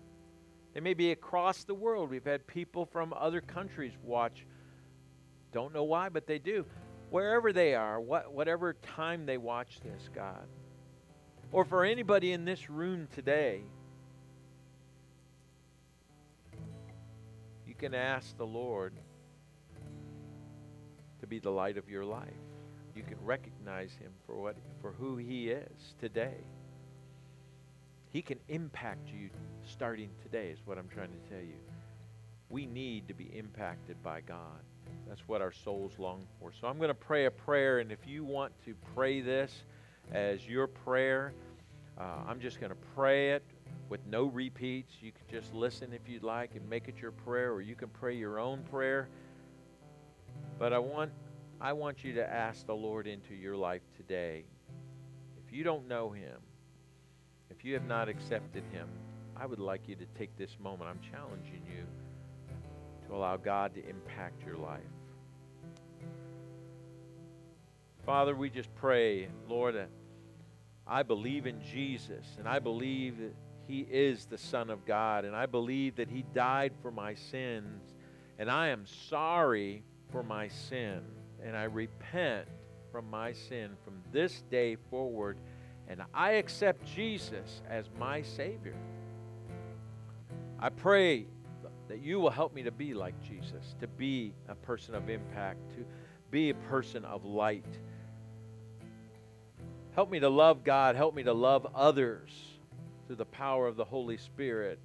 They may be across the world. We've had people from other countries watch. Don't know why, but they do. Wherever they are, what, whatever time they watch this, God, or for anybody in this room today, you can ask the Lord be the light of your life. You can recognize him for what for who he is today. He can impact you starting today is what I'm trying to tell you. We need to be impacted by God. That's what our souls long for. So I'm going to pray a prayer and if you want to pray this, as your prayer. Uh, I'm just going to pray it with no repeats. You can just listen if you'd like and make it your prayer, or you can pray your own prayer. But I want, I want you to ask the Lord into your life today. If you don't know Him, if you have not accepted Him, I would like you to take this moment. I'm challenging you to allow God to impact your life. Father, we just pray, Lord, uh, I believe in Jesus, and I believe that He is the Son of God, and I believe that He died for my sins, and I am sorry for my sin, and I repent from my sin from this day forward, and I accept Jesus as my Savior. I pray that you will help me to be like Jesus, to be a person of impact, to be a person of light. Help me to love God, help me to love others through the power of the Holy Spirit.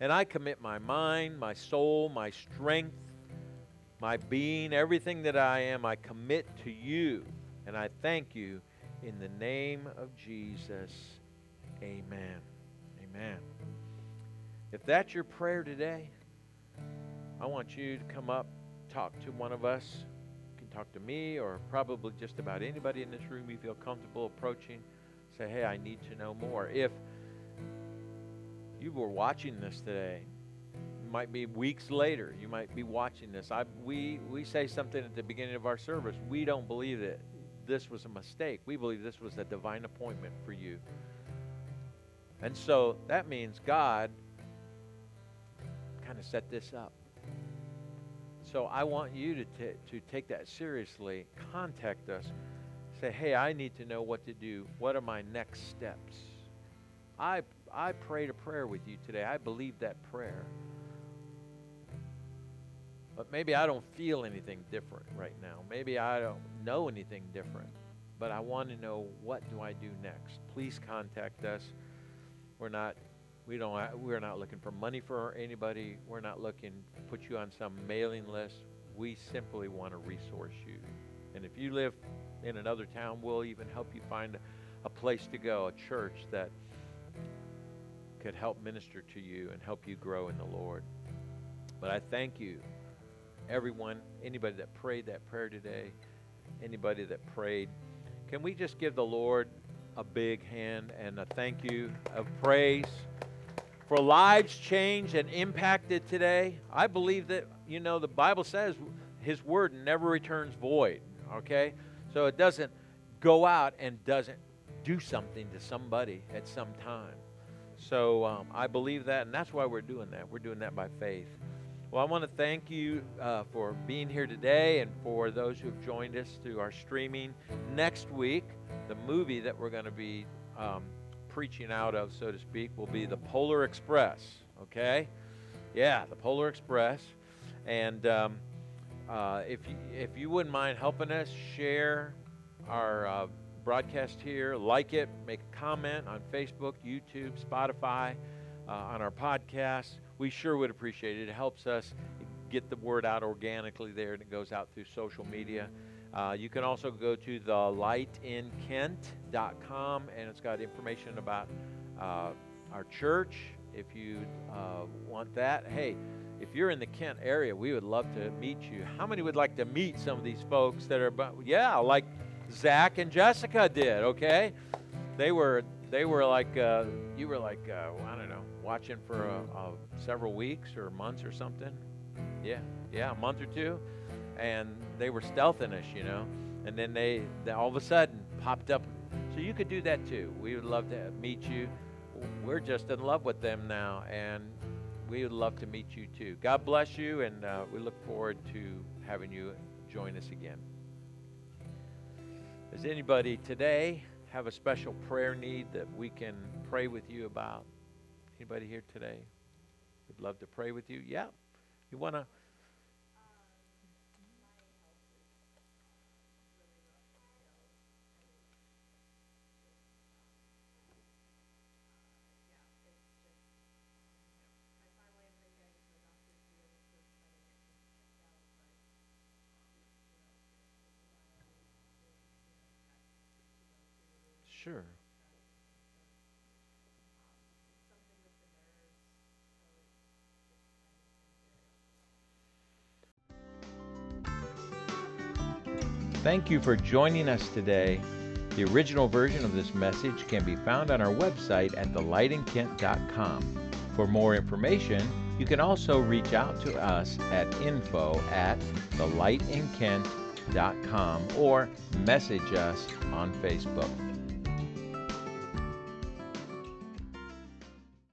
And I commit my mind, my soul, my strength, my being, everything that I am, I commit to you. And I thank you in the name of Jesus. Amen. Amen. If that's your prayer today, I want you to come up, talk to one of us. You can talk to me or probably just about anybody in this room you feel comfortable approaching. Say, hey, I need to know more. If you were watching this today, might be weeks later, you might be watching this. I, we, we say something at the beginning of our service. We don't believe that this was a mistake. We believe this was a divine appointment for you. And so that means God kind of set this up. So I want you to, t- to take that seriously. Contact us. Say, hey, I need to know what to do. What are my next steps? I, I prayed a prayer with you today. I believe that prayer. But maybe I don't feel anything different right now. Maybe I don't know anything different. But I want to know what do I do next. Please contact us. We're not we don't we're not looking for money for anybody. We're not looking to put you on some mailing list. We simply want to resource you. And if you live in another town, we'll even help you find a place to go, a church that could help minister to you and help you grow in the Lord. But I thank you, everyone, anybody that prayed that prayer today, anybody that prayed. Can we just give the Lord a big hand and a thank you of praise for lives changed and impacted today? I believe that, you know, the Bible says His word never returns void, okay? So it doesn't go out and doesn't do something to somebody at some time. So um, I believe that, and that's why we're doing that. We're doing that by faith. Well, I want to thank you uh, for being here today and for those who have joined us through our streaming. Next week, the movie that we're going to be um, preaching out of, so to speak, will be the Polar Express. Okay? Yeah, the Polar Express. And um, uh, if, you, if you wouldn't mind helping us share our uh, broadcast here, like it, make a comment on Facebook, YouTube, Spotify, uh, on our podcast. We sure would appreciate it. It helps us get the word out organically there, and it goes out through social media. Uh, you can also go to the lightinkent.com, and it's got information about uh, our church. If you uh, want that, hey, if you're in the Kent area, we would love to meet you. How many would like to meet some of these folks that are, yeah, like Zach and Jessica did. Okay, they were they were like uh, you were like uh, I don't know watching for a, a several weeks or months or something. Yeah, yeah, a month or two, and they were stealthing us, you know, and then they, they all of a sudden popped up. So you could do that too. We would love to meet you. We're just in love with them now, and we would love to meet you too. God bless you, and uh, we look forward to having you join us again. Does anybody today have a special prayer need that we can pray with you about? Anybody here today? We'd love to pray with you. Yeah. You want to? Sure. Thank you for joining us today. The original version of this message can be found on our website at thelightinkent.com. For more information, you can also reach out to us at info at thelightinkent.com or message us on Facebook.